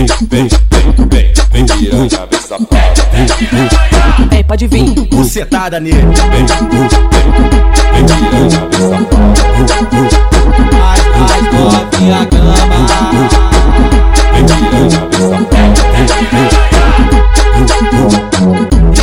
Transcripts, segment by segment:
vem, vem, vem, vem, vem piranha, vem safada. Vem, pode vir. Bucetada nele. Vem, vem, vem piranha, vem safada. Faz, faz novinha cama. Vem piranha, vem safada.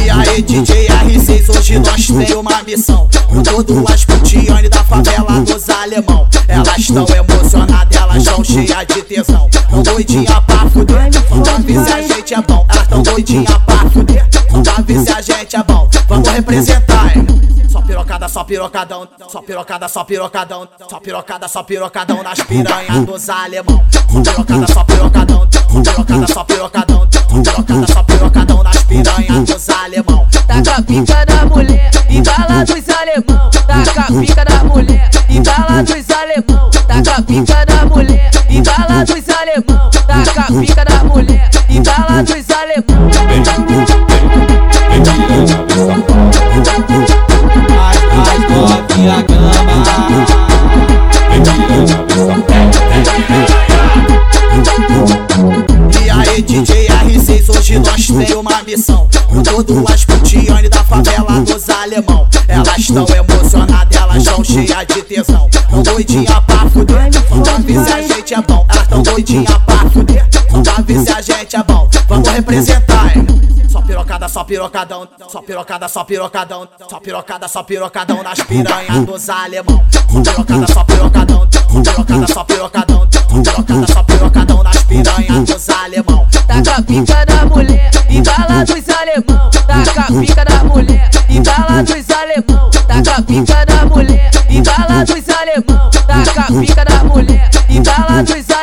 E aí, DJ R6, hoje nós tem uma missão. Com todo as putiane da favela dos alemão. Elas estão emocionadas, elas estão cheias de tesão. Tão doidinha pra fuder, pra ver se a gente é bom. Elas tão doidinha pra fuder, pra ver se a gente é bom. Vamos representar, hein? Só pirocada, só pirocadão, só pirocada, só pirocadão, só pirocada, só pirocadão nas piranhas dos alemão. Pirocada, só pirocadão, pirocada, só pirocadão, pirocada, só pirocadão nas piranhas dos alemão. Taca a pica da mulher, embala dos alemão. Taca a pica da mulher, embala dos alemão. Taca a pica pica da mulher, dos. Vem, vem, vem piranha, vem safada. Faz, vem safada. E aí, DJ R6, hoje nós tem uma missão. Com todo as putiane da favela dos alemão. Elas estão emocionadas, elas estão cheias de tesão. Tão doidinha pra fuder, ver se a gente é bom. Elas tão doidinha pra representar, hein? Só pirocada, só pirocadão, só pirocada, só pirocadão, só pirocada, só pirocadão nas piranhas dos alemão. Pirocada, só pirocadão, pirocada, só pirocadão, pirocada, só pirocadão nas piranhas dos alemão. Taca a pica da mulher, embala dos alemão. Taca pica da mulher, embala dos alemão. Taca a pica da mulher, embala dos alemão. Taca pica da mulher, embala dos alemão.